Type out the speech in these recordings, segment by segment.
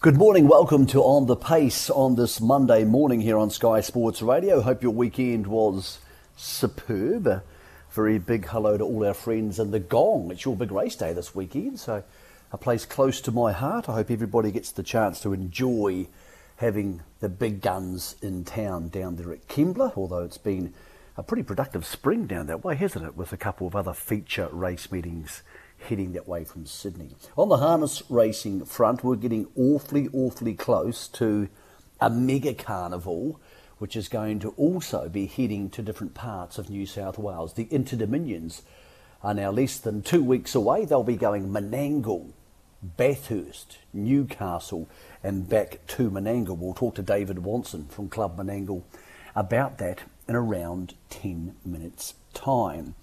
Good morning. Welcome to On the Pace on this Monday morning here on Sky Sports Radio. Hope your weekend was superb. Very big hello to all our friends and the Gong. It's your big race day this weekend, so a place close to my heart. I hope everybody gets the chance to enjoy having the big guns in town down there at Kembla, although it's been a pretty productive spring down that way, hasn't it, with a couple of other feature race meetings heading that way from Sydney. On the harness racing front, we're getting awfully, awfully close to a mega carnival, which is going to also be heading to different parts of New South Wales. The Interdominions are now less than two weeks away. They'll be going Menangle, Bathurst, Newcastle, and back to Menangle. We'll talk to David Watson from Club Menangle about that in around 10 minutes' time.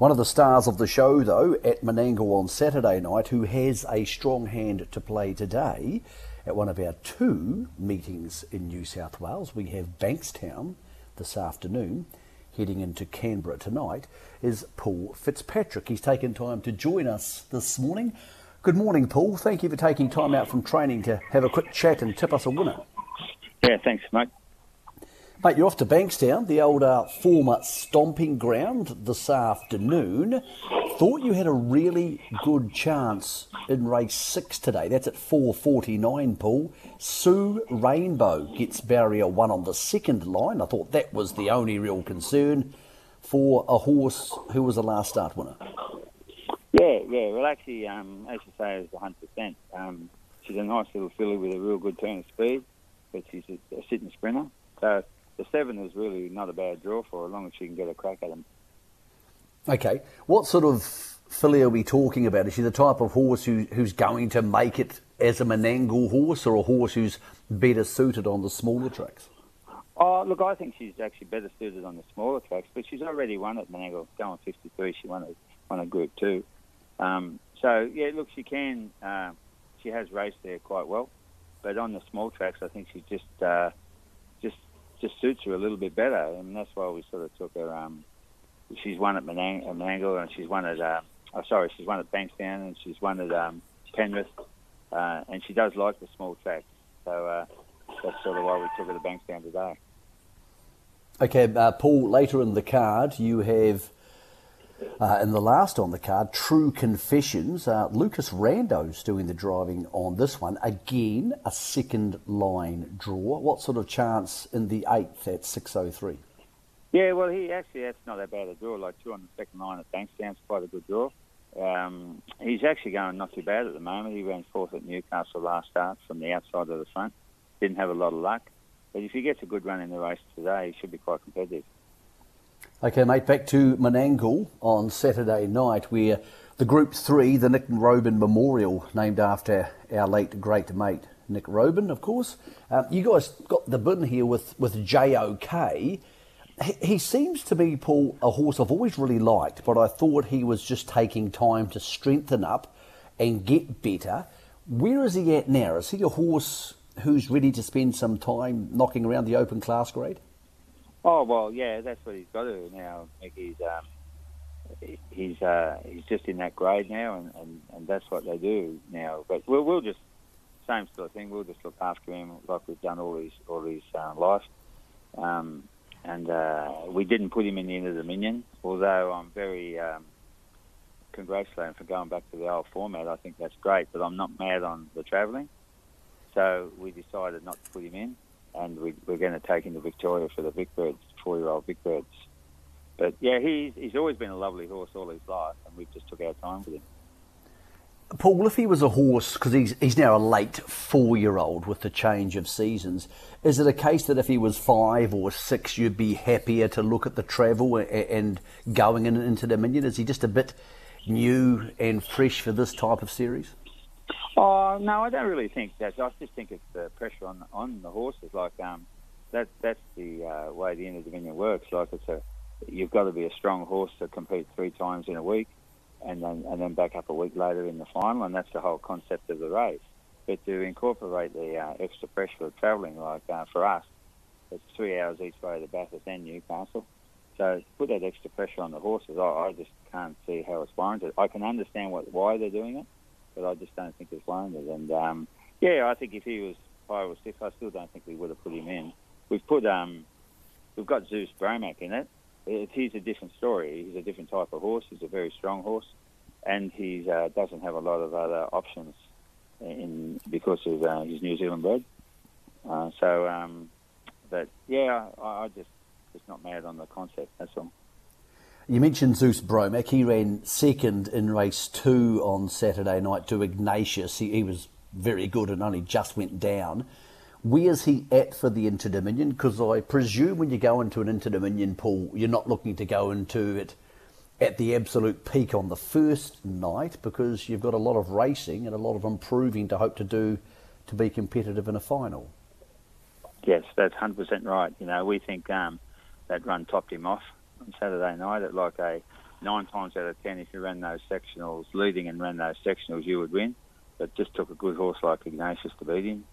One of the stars of the show, though, at Menangle on Saturday night, who has a strong hand to play today at one of our two meetings in New South Wales. We have Bankstown this afternoon, heading into Canberra tonight, is Paul Fitzpatrick. He's taken time to join us this morning. Good morning, Paul. Thank you for taking time out from training to have a quick chat and tip us a winner. Yeah, thanks, mate. Mate, you're off to Bankstown, the old uh, former stomping ground, this afternoon. Thought you had a really good chance in race six today. That's at 4.49, Paul. Sue Rainbow gets barrier one on the second line. I thought that was the only real concern for a horse who was a last start winner. Yeah, yeah. Well, actually, um, as you say, it was 100%. Um, she's a nice little filly with a real good turn of speed, but she's a, a sitting sprinter. So the seven is really not a bad draw for her, as long as she can get a crack at them. Okay, what sort of filly are we talking about? Is she the type of horse who, who's going to make it as a Menangle horse, or a horse who's better suited on the smaller tracks? Oh, look, I think she's actually better suited on the smaller tracks, but she's already won at Menangle, going 53. She won a, won a Group Two. Um, so yeah, look, she can. Uh, she has raced there quite well, but on the small tracks, I think she's just uh, just suits her a little bit better, and that's why we sort of took her. Um, she's won at Menang- and she's won at. Uh, oh, sorry, she's won at Bankstown, and she's won at um, Penrith, uh, and she does like the small tracks. So uh, that's sort of why we took her to Bankstown today. Okay, uh, Paul. Later in the card, you have. Uh, in the last on the card, True Confessions. Uh, Lucas Rando's doing the driving on this one. Again, a second line draw. What sort of chance in the eighth at 6.03? Yeah, well, he actually, that's not that bad a draw. Like two on the second line at Bankstown's quite a good draw. Um, he's actually going not too bad at the moment. He ran fourth at Newcastle last start from the outside of the front. Didn't have a lot of luck. But if he gets a good run in the race today, he should be quite competitive. Okay, mate, back to Menangle on Saturday night, where the Group 3, the Nick Robin Memorial, named after our late great mate, Nick Robin, of course. Um, you guys got the bin here with, with JOK. He, he seems to be, Paul, a horse I've always really liked, but I thought he was just taking time to strengthen up and get better. Where is he at now? Is he a horse who's ready to spend some time knocking around the open class grade? Oh well, yeah, that's what he's got to now. He's um, he's uh, he's just in that grade now, and, and, and that's what they do now. But we'll, we'll just same sort of thing. We'll just look after him like we've done all his all his uh, life. Um, and uh, we didn't put him in the Interdominion, although I'm very um, congratulate him for going back to the old format. I think that's great, but I'm not mad on the travelling. So we decided not to put him in and we, are going to take him to Victoria for the Vicbreds, four-year-old Vicbreds. But yeah, he's he's always been a lovely horse all his life, and we've just took our time with him. Paul, if he was a horse, because he's he's now a late four-year-old with the change of seasons, is it a case that if he was five or six, you'd be happier to look at the travel and going in, into Dominion? Is he just a bit new and fresh for this type of series? Oh no, I don't really think that. I just think it's the pressure on on the horses. Like um, that that's the uh, way the Interdominion works. Like it's a you've got to be a strong horse to compete three times in a week, and then and then back up a week later in the final, and that's the whole concept of the race. But to incorporate the uh, extra pressure of travelling, like uh, for us, it's three hours each way to Bathurst and Newcastle. So put that extra pressure on the horses, I, I just can't see how it's warranted. I can understand what why they're doing it but I just don't think it's warranted. And um, Yeah, I think if he was five or six, I still don't think we would have put him in. We've put um, we've got Zeus Bromac in it. it. He's a different story. He's a different type of horse. He's a very strong horse, and he uh, doesn't have a lot of other options in because of uh, his New Zealand bred. Uh, so, um, but yeah, I, I just just not mad on the concept. That's all. You mentioned Zeus Bromac. He ran second in race two on Saturday night to Ignatius. He, he was very good and only just went down. Where's he at for the Inter Dominion? Because I presume when you go into an Inter Dominion pool, you're not looking to go into it at the absolute peak on the first night because you've got a lot of racing and a lot of improving to hope to do to be competitive in a final. Yes, that's 100% right. You know, we think um, that run topped him off on Saturday night at like a nine times out of ten. If you ran those sectionals leading and ran those sectionals, you would win. But just took a good horse like Ignatius to beat him,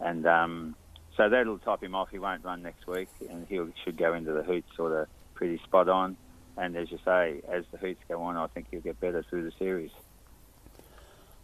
and um, so that'll top him off. He won't run next week, and he should go into the heat sort of pretty spot on. And as you say, as the heats go on, I think he'll get better through the series.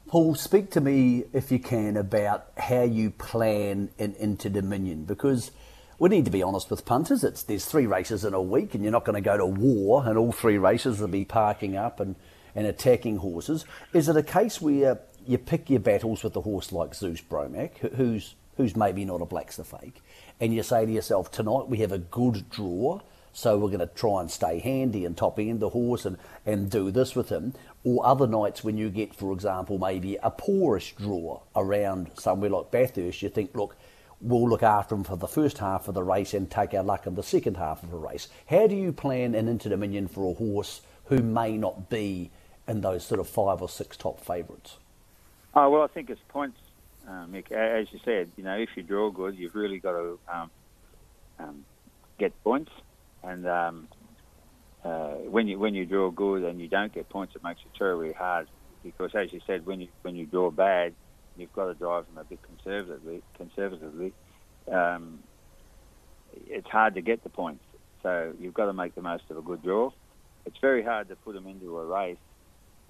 Paul, speak to me, if you can, about how you plan an Inter Dominion because we need to be honest with punters. It's there's three races in a week, and you're not going to go to war, and all three races will be parking up and, and attacking horses. Is it a case where you pick your battles with a horse like Zeus Bromac, who's who's maybe not a black's Blacks A Fake, and you say to yourself, tonight we have a good draw, so we're going to try and stay handy and top end the horse and, and do this with him. Or other nights when you get, for example, maybe a poorish draw around somewhere like Bathurst, you think, look, we'll look after him for the first half of the race and take our luck in the second half of the race. How do you plan an Inter Dominion for a horse who may not be in those sort of five or six top favourites? Oh, well, I think it's points, uh, Mick. As you said, you know, if you draw good, you've really got to um, um, get points and um, uh, when you when you draw good and you don't get points, it makes it terribly hard because, as you said, when you when you draw bad, you've got to drive them a bit conservatively. Conservatively, um, it's hard to get the points. So you've got to make the most of a good draw. It's very hard to put them into a race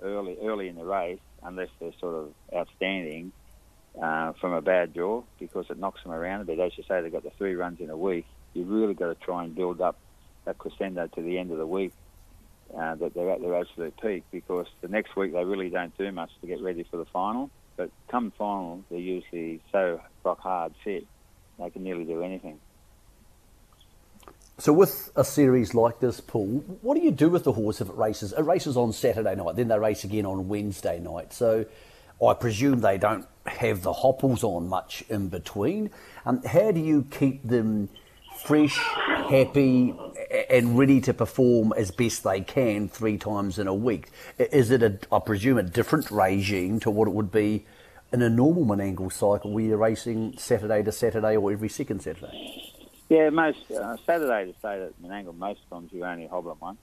early early in the race unless they're sort of outstanding uh, from a bad draw because it knocks them around a bit. As you say, they've got the three runs in a week. You've really got to try and build up that crescendo to the end of the week uh, that they're at their absolute peak because the next week they really don't do much to get ready for the final. But come final, they're usually so rock hard fit they can nearly do anything. So with a series like this, Paul, what do you do with the horse if it races? It races on Saturday night, then they race again on Wednesday night. So I presume they don't have the hopples on much in between. Um, how do you keep them fresh, happy, and ready to perform as best they can three times in a week. Is it, a, I presume, a different regime to what it would be in a normal Menangle cycle where you're racing Saturday to Saturday or every second Saturday? Yeah, most uh, Saturday to Saturday at Menangle, most times you only hobble once,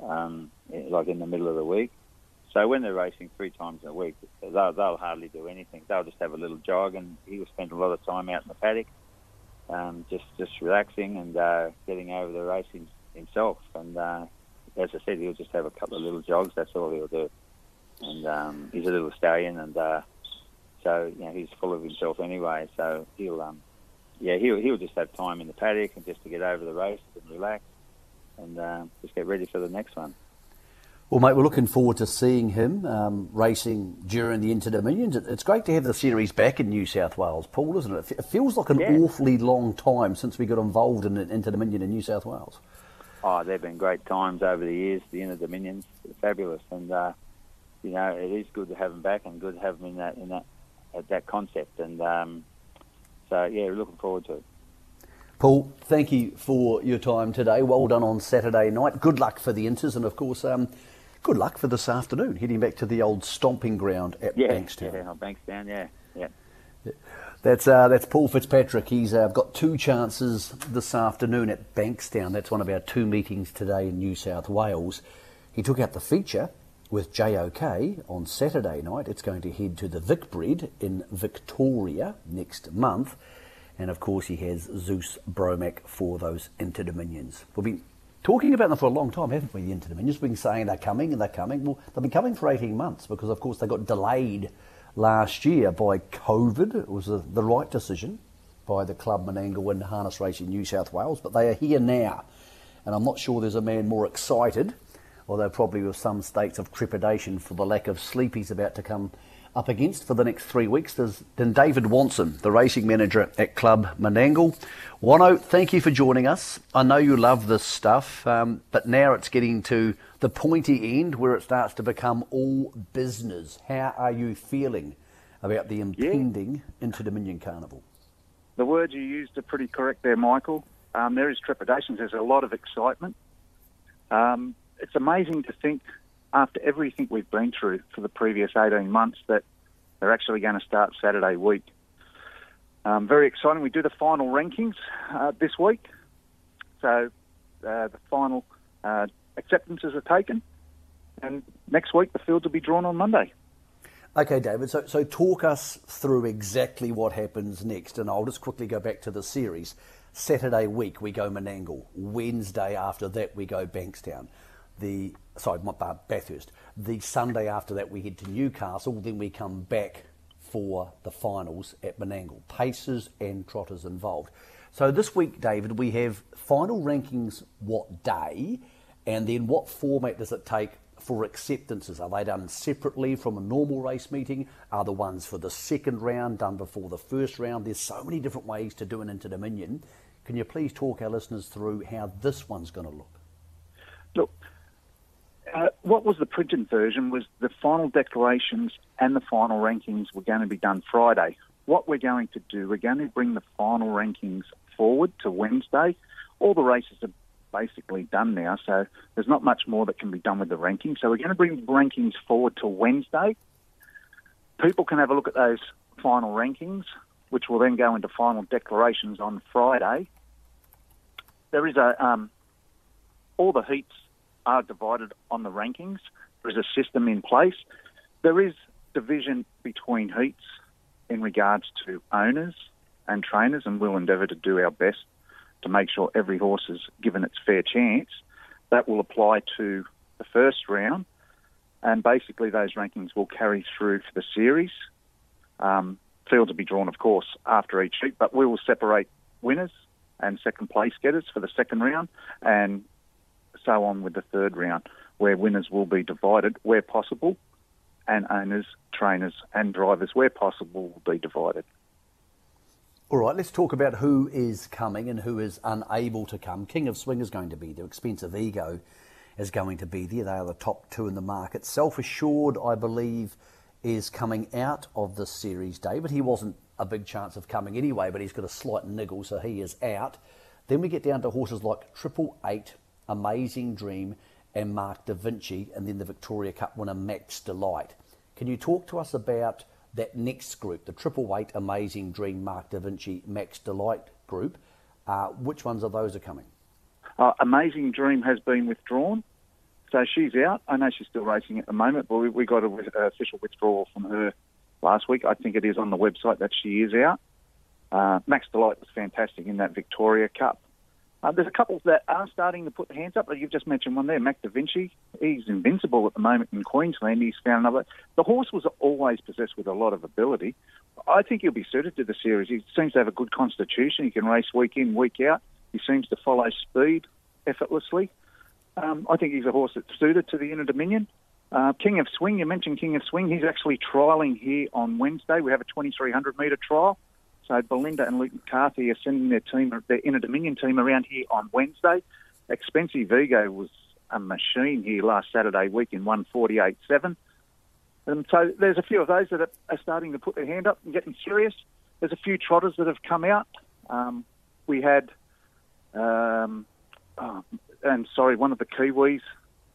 um, like in the middle of the week. So when they're racing three times a week, they'll, they'll hardly do anything. They'll just have a little jog, and he'll spend a lot of time out in the paddock um, just just relaxing and uh, getting over the race himself. And uh, as I said, he'll just have a couple of little jogs. That's all he'll do. And um, he's a little stallion, and uh, so you know he's full of himself anyway. So he'll um, yeah he'll he'll just have time in the paddock and just to get over the race and relax and uh, just get ready for the next one. Well, mate, we're looking forward to seeing him um, racing during the Inter Dominions. It's great to have the series back in New South Wales, Paul, isn't it? It feels like an yeah. awfully long time since we got involved in an Inter Dominion in New South Wales. Oh, they've been great times over the years. The Inter Dominions, fabulous, and uh, you know it is good to have them back and good to have them in that in that that concept. And um, so yeah, we're looking forward to it. Paul, thank you for your time today. Well done on Saturday night. Good luck for the Inters, and of course. Um, good luck for this afternoon, heading back to the old stomping ground at yeah, Bankstown. Yeah, Bankstown, yeah, yeah. That's uh, that's Paul Fitzpatrick. He's uh, got two chances this afternoon at Bankstown. That's one of our two meetings today in New South Wales. He took out the feature with JOK on Saturday night. It's going to head to the Vicbred in Victoria next month. And of course, he has Zeus Bromac for those Inter Dominions. We've been talking about them for a long time, haven't we, the Inter Dominions? We've been saying they're coming and they're coming. Well, they've been coming for 18 months because, of course, they got delayed last year by COVID. It was a, the right decision by the Club Menangle and Harness Racing New South Wales, but they are here now. And I'm not sure there's a man more excited, although probably with some states of trepidation for the lack of sleep he's about to come up against for the next three weeks there's then David Watson, the racing manager at Club Menangle. Wano, thank you for joining us. I know you love this stuff, um, but now it's getting to the pointy end where it starts to become all business. How are you feeling about the impending yeah. Inter Dominion Carnival? The words you used are pretty correct there, Michael. Um, there is trepidation. There's a lot of excitement. Um, it's amazing to think after everything we've been through for the previous 18 months that they're actually going to start Saturday week. Um, very exciting. We do the final rankings uh, this week. So uh, the final uh, acceptances are taken. And next week, the fields will be drawn on Monday. Okay, David. So, so talk us through exactly what happens next. And I'll just quickly go back to the series. Saturday week, we go Menangle. Wednesday after that, we go Bankstown the sorry, Bathurst. The Sunday after that, we head to Newcastle. Then we come back for the finals at Menangle. Paces and trotters involved. So this week, David, we have final rankings. What day, and then what format does it take for acceptances? Are they done separately from a normal race meeting? Are the ones for the second round done before the first round? There's so many different ways to do an Inter Dominion. Can you please talk our listeners through how this one's going to look? Look, uh, what was the printed version was the final declarations and the final rankings were going to be done Friday. What we're going to do, we're going to bring the final rankings forward to Wednesday. All the races are basically done now, so there's not much more that can be done with the rankings. So we're going to bring the rankings forward to Wednesday. People can have a look at those final rankings, which will then go into final declarations on Friday. There is a um, all the heats are divided on the rankings. There is a system in place. There is division between heats in regards to owners and trainers, and we'll endeavour to do our best to make sure every horse is given its fair chance. That will apply to the first round, and basically those rankings will carry through for the series. Um, fields will be drawn, of course, after each heat, but we will separate winners and second place getters for the second round, and so on with the third round, where winners will be divided where possible, and owners, trainers, and drivers where possible will be divided. All right, let's talk about who is coming and who is unable to come. King of Swing is going to be there. Expensive Ego is going to be there. They are the top two in the market. Self Assured, I believe, is coming out of this series, David. He wasn't a big chance of coming anyway, but he's got a slight niggle, so he is out. Then we get down to horses like Triple Eight, Amazing Dream, and Mark Da Vinci, and then the Victoria Cup winner Max Delight. Can you talk to us about that next group, the Triple Eight Amazing Dream, Mark Da Vinci, Max Delight group? Uh, which ones of those are coming? Uh, Amazing Dream has been withdrawn, so she's out. I know she's still racing at the moment, but we, we got an official withdrawal from her last week. I think it is on the website that she is out. Uh, Max Delight was fantastic in that Victoria Cup. Uh, there's a couple that are starting to put their hands up. You've just mentioned one there, Mac Da Vinci. He's invincible at the moment in Queensland. He's found another. The horse was always possessed with a lot of ability. I think he'll be suited to the series. He seems to have a good constitution. He can race week in, week out. He seems to follow speed effortlessly. Um, I think he's a horse that's suited to the Inter Dominion. Uh, King of Swing, you mentioned King of Swing. He's actually trialling here on Wednesday. We have a 2300 metre trial. So Belinda and Luke McCarthy are sending their team, their Inter Dominion team, around here on Wednesday. Expensive Ego was a machine here last Saturday week in 148.7. And so there's a few of those that are, starting to put their hand up and getting serious. There's a few trotters that have come out. Um, we had, um, oh, and sorry, one of the Kiwis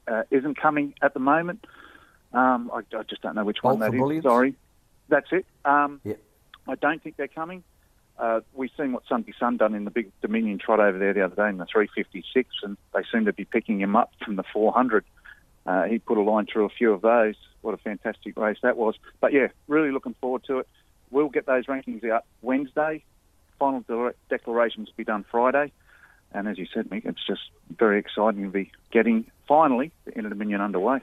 uh, isn't coming at the moment. Um, I, I, just don't know which one that is. Sorry, that's it. Um, yep. I don't think they're coming. Uh, we've seen what Sundees Son done in the big Dominion trot over there the other day in the 356, and they seem to be picking him up from the 400. Uh, he put a line through a few of those. What a fantastic race that was. But yeah, really looking forward to it. We'll get those rankings out Wednesday. Final de- declarations will be done Friday. And as you said, Mick, it's just very exciting to be getting finally the Inter Dominion underway.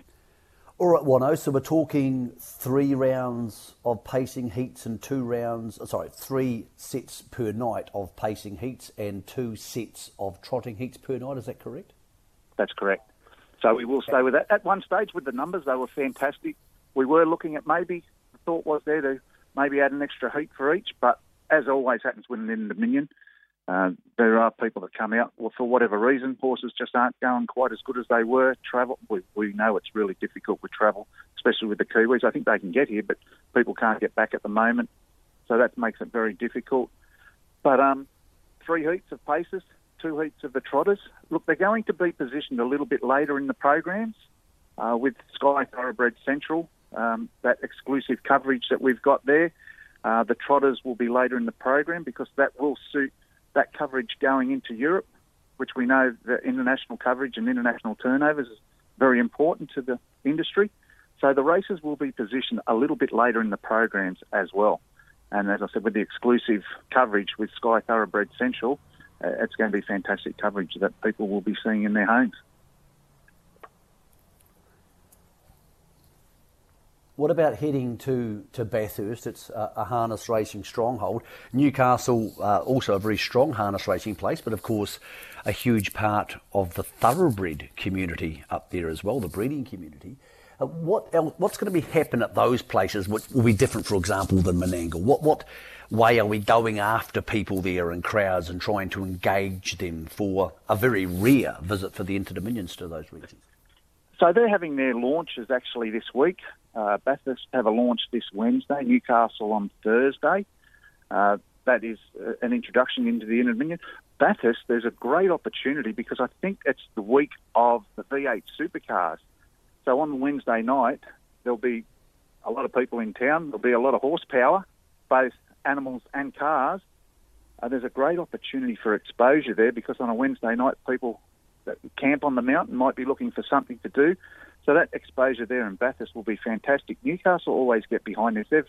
All right, Wano. So we're talking three rounds of pacing heats and two rounds. uh, Sorry, three sets per night of pacing heats and two sets of trotting heats per night. Is that correct? That's correct. So we will stay with that. At one stage, with the numbers, they were fantastic. We were looking at maybe the thought was there to maybe add an extra heat for each, but as always happens with an Dominion, uh, there are people that come out well, for whatever reason. Horses just aren't going quite as good as they were. Travel, we, we know it's really difficult with travel, especially with the Kiwis. I think they can get here, but people can't get back at the moment, so that makes it very difficult. But um, three heats of paces, two heats of the trotters. Look, they're going to be positioned a little bit later in the programs uh, with Sky Thoroughbred Central, um, that exclusive coverage that we've got there. Uh, the trotters will be later in the program because that will suit that coverage going into Europe, which we know the international coverage and international turnovers is very important to the industry. So the races will be positioned a little bit later in the programs as well. And as I said, with the exclusive coverage with Sky Thoroughbred Central, uh, it's going to be fantastic coverage that people will be seeing in their homes. What about heading to, to Bathurst? It's a, a harness racing stronghold. Newcastle, uh, also a very strong harness racing place, but of course, a huge part of the thoroughbred community up there as well, the breeding community. Uh, what else, what's going to be happening at those places? What will be different, for example, than Menangle? What what way are we going after people there and crowds and trying to engage them for a very rare visit for the Interdominions to those regions? So they're having their launches actually this week. Uh, Bathurst have a launch this Wednesday, Newcastle on Thursday. Uh, that is uh, an introduction into the inner Interdominion. Bathurst, there's a great opportunity because I think it's the week of the V8 supercars. So on Wednesday night, there'll be a lot of people in town. There'll be a lot of horsepower, both animals and cars. Uh, there's a great opportunity for exposure there because on a Wednesday night, people that camp on the mountain might be looking for something to do. So that exposure there in Bathurst will be fantastic. Newcastle always get behind this. They've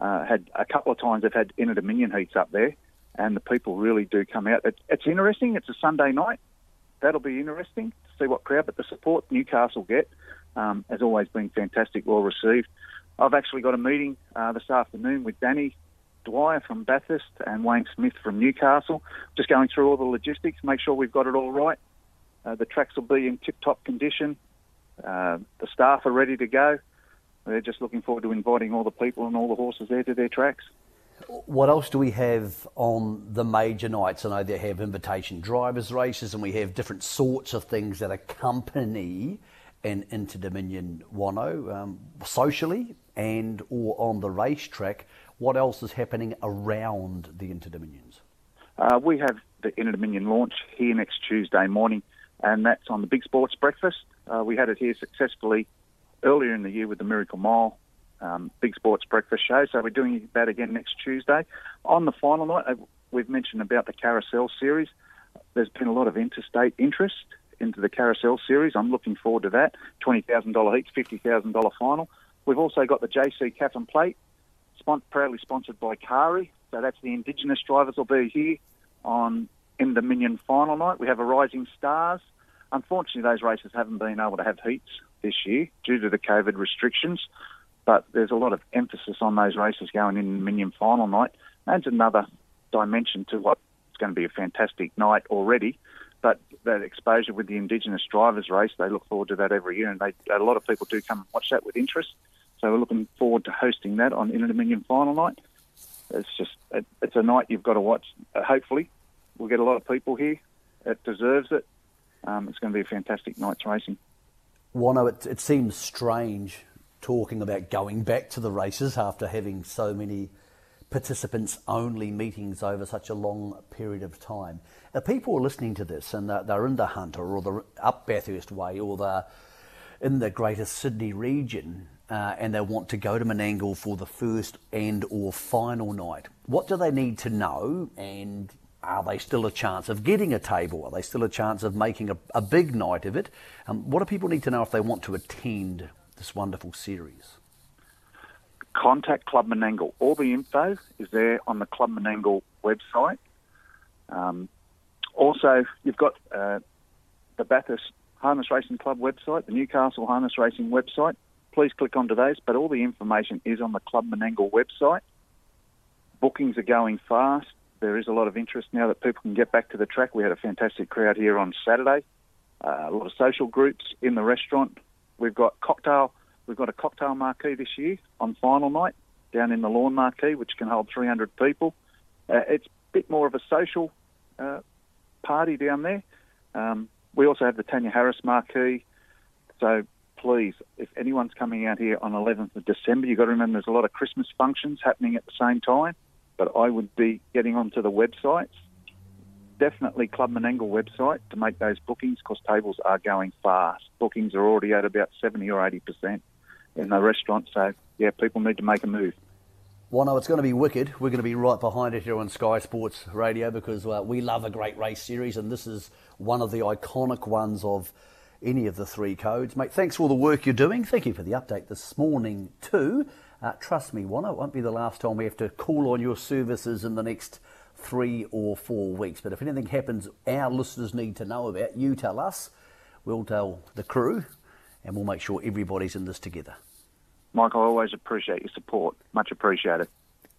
uh, had a couple of times they've had Inter Dominion heats up there, and the people really do come out. It, it's interesting. It's a Sunday night. That'll be interesting to see what crowd. But the support Newcastle get um, has always been fantastic, well received. I've actually got a meeting uh, this afternoon with Danny Dwyer from Bathurst and Wayne Smith from Newcastle, just going through all the logistics, make sure we've got it all right. Uh, the tracks will be in tip-top condition. Uh, the staff are ready to go. They're just looking forward to inviting all the people and all the horses there to their tracks. What else do we have on the major nights? I know they have invitation drivers races, and we have different sorts of things that accompany an Interdominion Wano um, socially and or on the racetrack. What else is happening around the Interdominions? Uh, we have the Interdominion launch here next Tuesday morning, and that's on the Big Sports Breakfast. Uh, we had it here successfully earlier in the year with the Miracle Mile um, Big Sports Breakfast show, so we're doing that again next Tuesday. On the final night, uh, we've mentioned about the Carousel Series. There's been a lot of interstate interest into the Carousel Series. I'm looking forward to that. $20,000 heats, $50,000 final. We've also got the JC Cap and Plate, spon- proudly sponsored by Kari. So that's the Indigenous drivers will be here on in the Minion final night. We have a Rising Stars. Unfortunately, those races haven't been able to have heats this year due to the COVID restrictions, but there's a lot of emphasis on those races going in the Minion final night. Adds another dimension to what's going to be a fantastic night already. But that exposure with the Indigenous drivers race, they look forward to that every year, and they, a lot of people do come and watch that with interest. So we're looking forward to hosting that on Interdominion final night. It's just it, it's a night you've got to watch. Hopefully, we'll get a lot of people here. It deserves it. Um, it's going to be a fantastic night's racing. Wano, it, it seems strange talking about going back to the races after having so many participants only meetings over such a long period of time. If people are listening to this and they're, they're in the Hunter or the up Bathurst Way or they're in the Greater Sydney region uh, and they want to go to Menangle for the first and or final night, what do they need to know and are they still a chance of getting a table? Are they still a chance of making a, a big night of it? Um, what do people need to know if they want to attend this wonderful series? Contact Club Menangle. All the info is there on the Club Menangle website. Um, also, you've got uh, the Bathurst Harness Racing Club website, the Newcastle Harness Racing website. please click onto those. But all the information is on the Club Menangle website. Bookings are going fast. There is a lot of interest now that people can get back to the track. We had a fantastic crowd here on Saturday. Uh, a lot of social groups in the restaurant. We've got cocktail. We've got a cocktail marquee this year on final night down in the lawn marquee, which can hold 300 people. Uh, it's a bit more of a social uh, party down there. Um, we also have the Tanya Harris marquee. So please, if anyone's coming out here on 11th of December, you've got to remember there's a lot of Christmas functions happening at the same time. But I would be getting onto the websites, definitely Club Menangle website to make those bookings because tables are going fast. Bookings are already at about 70 or 80% in the restaurant. So, yeah, people need to make a move. Well, no, it's going to be wicked. We're going to be right behind it here on Sky Sports Radio because uh, we love a great race series, and this is one of the iconic ones of any of the three codes. Mate, thanks for all the work you're doing. Thank you for the update this morning, too. Uh, trust me, Wano, it won't be the last time we have to call on your services in the next three or four weeks. But if anything happens our listeners need to know about, you tell us, we'll tell the crew, and we'll make sure everybody's in this together. Mike, I always appreciate your support. Much appreciated.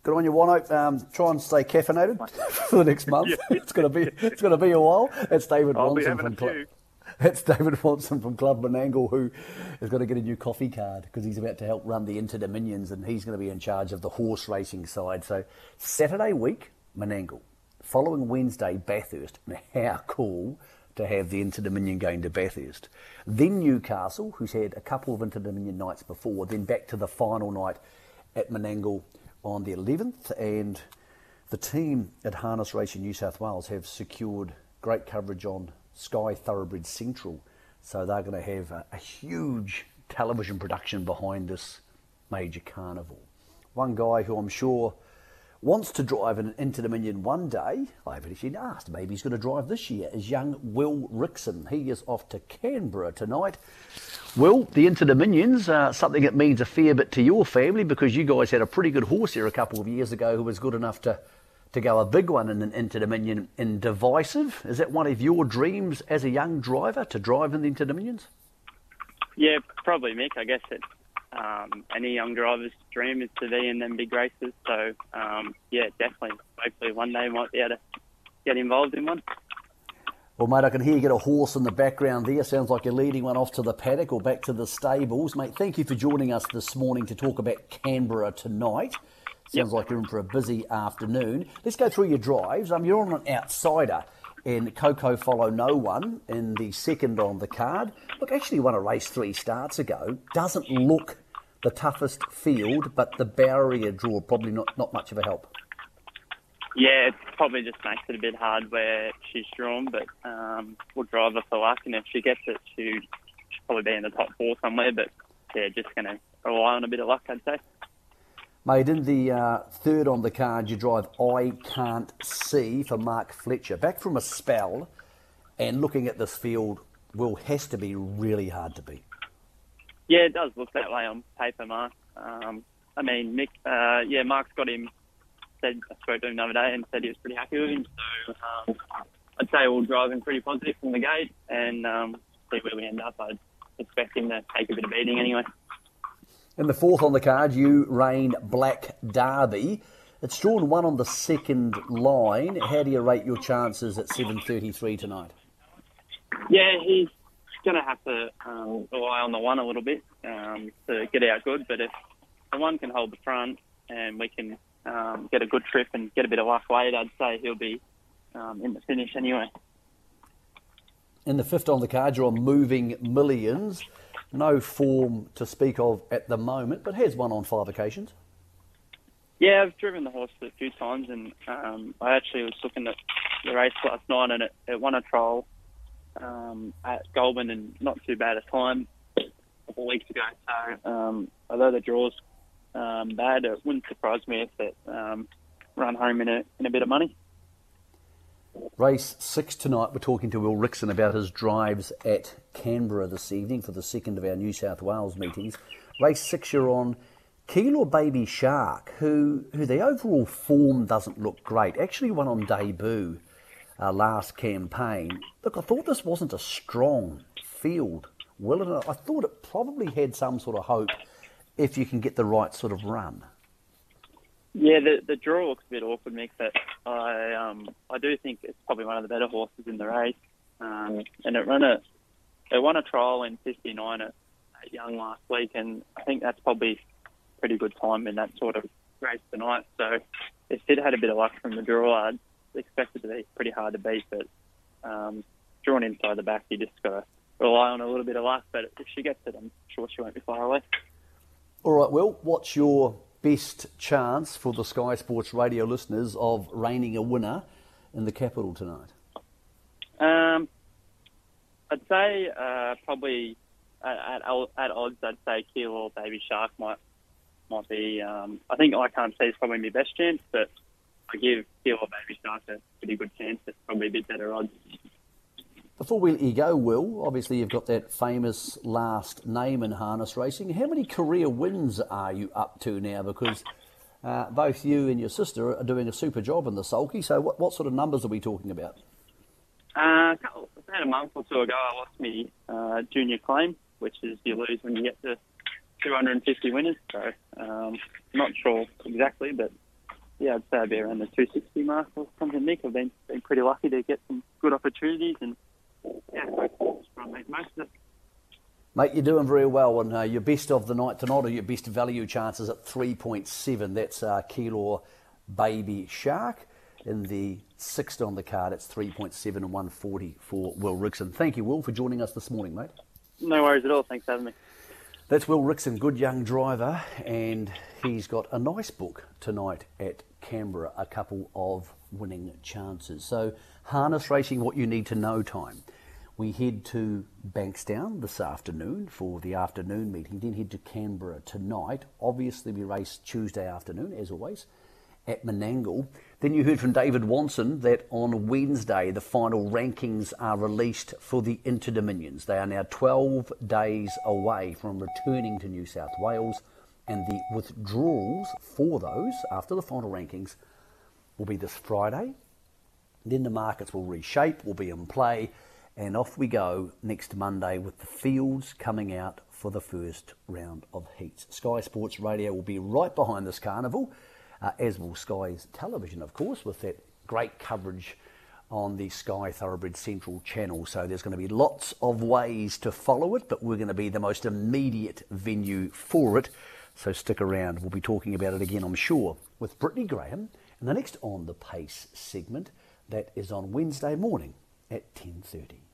Good on you, Wano. Um, try and stay caffeinated for the next month. yeah. It's going to be it's going to be a while. It's David I'll Watson from Club. It's David Watson from Club Menangle who is going to get a new coffee card because he's about to help run the Inter Dominions and he's going to be in charge of the horse racing side. So Saturday week, Menangle. Following Wednesday, Bathurst. How cool to have the Inter Dominion going to Bathurst. Then Newcastle, who's had a couple of Inter Dominion nights before, then back to the final night at Menangle on the 11th. And the team at Harness Racing New South Wales have secured great coverage on Sky Thoroughbred Central. So they're going to have a, a huge television production behind this major carnival. One guy who I'm sure wants to drive an Inter Dominion one day, I haven't actually asked, maybe he's going to drive this year, is young Will Rixon. He is off to Canberra tonight. Will, the Inter Dominions, uh, something that means a fair bit to your family because you guys had a pretty good horse here a couple of years ago who was good enough to, to go a big one in an Inter Dominion in Divisive. Is that one of your dreams as a young driver to drive in the Inter Dominions? Yeah, probably, Mick. I guess it um, any young driver's dream is to be in them big races. So um, yeah, definitely. Hopefully one day might be able to get involved in one. Well, mate, I can hear you get a horse in the background there. Sounds like you're leading one off to the paddock or back to the stables. Mate, thank you for joining us this morning to talk about Canberra tonight. Sounds yep. like you're in for a busy afternoon. Let's go through your drives. Um, you're on an outsider in Coco Follow No One in the second on the card. Look, actually won a race three starts ago. Doesn't look the toughest field, but the barrier draw probably not, not much of a help. Yeah, it probably just makes it a bit hard where she's drawn, but um, we'll drive her for luck, and if she gets it, she, she'll probably be in the top four somewhere, but yeah, just going to rely on a bit of luck, I'd say. Mate, in the uh, third on the card, you drive I Can't See for Mark Fletcher. Back from a spell, and looking at this field, will has to be really hard to beat. Yeah, it does look that way on paper, Mark. Um, I mean, Mick, uh, yeah, Mark's got him. Said I spoke to him the other day and said he was pretty happy with him. So um, I'd say we'll drive him pretty positive from the gate and um, see where we end up. I'd expect him to take a bit of beating anyway. In the fourth on the card, you Rain Black Derby. It's drawn one on the second line. How do you rate your chances at 7.33 tonight? Yeah, he's going to have to um, rely on the one a little bit um, to get out good. But if the one can hold the front and we can um, get a good trip and get a bit of luck late, I'd say he'll be um, in the finish anyway. In the fifth on the card, you're on moving millions. No form to speak of at the moment, but has won on five occasions. Yeah, I've driven the horse a few times, and um, I actually was looking at the race last night, and it, it won a trial um, at Goulburn and not too bad a time a couple of weeks ago. So um, although the draw's um, bad, it wouldn't surprise me if it um, run home in a, in a bit of money. Race six tonight. We're talking to Will Rixon about his drives at Canberra this evening for the second of our New South Wales meetings. Race six, you're on Keilor Baby Shark, who who the overall form doesn't look great. Actually, won on debut uh, last campaign. Look, I thought this wasn't a strong field well. And I thought it probably had some sort of hope if you can get the right sort of run. Yeah, the the draw looks a bit awkward, Mick. But I um I do think it's probably one of the better horses in the race. Um, and it ran a it won a trial in 59 at, at Young last week, and I think that's probably pretty good time in that sort of race tonight. So if it had a bit of luck from the draw, I'd expect it to be pretty hard to beat. But um, drawn inside the back, you just got to rely on a little bit of luck. But if she gets it, I'm sure she won't be far away. All right, well, what's your best chance for the Sky Sports radio listeners of reigning a winner in the capital tonight? Um, I'd say uh, probably at, at, at odds, I'd say Keilor Baby Shark might might be. Um, I think I can't say it's probably my best chance, but I give Keilor Baby Shark a pretty good chance. It's probably a bit better odds. Before we let you go, Will, obviously you've got that famous last name in harness racing. How many career wins are you up to now? Because uh, both you and your sister are doing a super job in the sulky. So, what, what sort of numbers are we talking about? Uh, about a month or two ago, I lost my uh, junior claim, which is you lose when you get to 250 winners. So, um, not sure exactly, but yeah, I'd say I'd be around the 260 mark or something. Mick, I've been been pretty lucky to get some good opportunities and yeah, try make most of it. Mate, you're doing very well, and uh, your best of the night tonight, or your best value chances at 3.7. That's uh, Keilor Baby Shark. In the sixth on the card, it's 3.7 and 140 for Will Rixon. Thank you, Will, for joining us this morning, mate. No worries at all. Thanks for having me. That's Will Rixon, good young driver, and he's got a nice book tonight at Canberra, a couple of winning chances. So, harness racing, what you need to know time. We head to Bankstown this afternoon for the afternoon meeting, then head to Canberra tonight. Obviously, we race Tuesday afternoon, as always, at Menangle. Then you heard from David Watson that on Wednesday the final rankings are released for the Interdominions. They are now 12 days away from returning to New South Wales, and the withdrawals for those after the final rankings will be this Friday. Then the markets will reshape, will be in play and off we go next Monday with the fields coming out for the first round of heats. Sky Sports Radio will be right behind this carnival, uh, as will Sky's television, of course, with that great coverage on the Sky Thoroughbred Central channel. So there's going to be lots of ways to follow it, but we're going to be the most immediate venue for it. So stick around. We'll be talking about it again, I'm sure, with Brittany Graham in the next On the Pace segment that is on Wednesday morning at 10.30.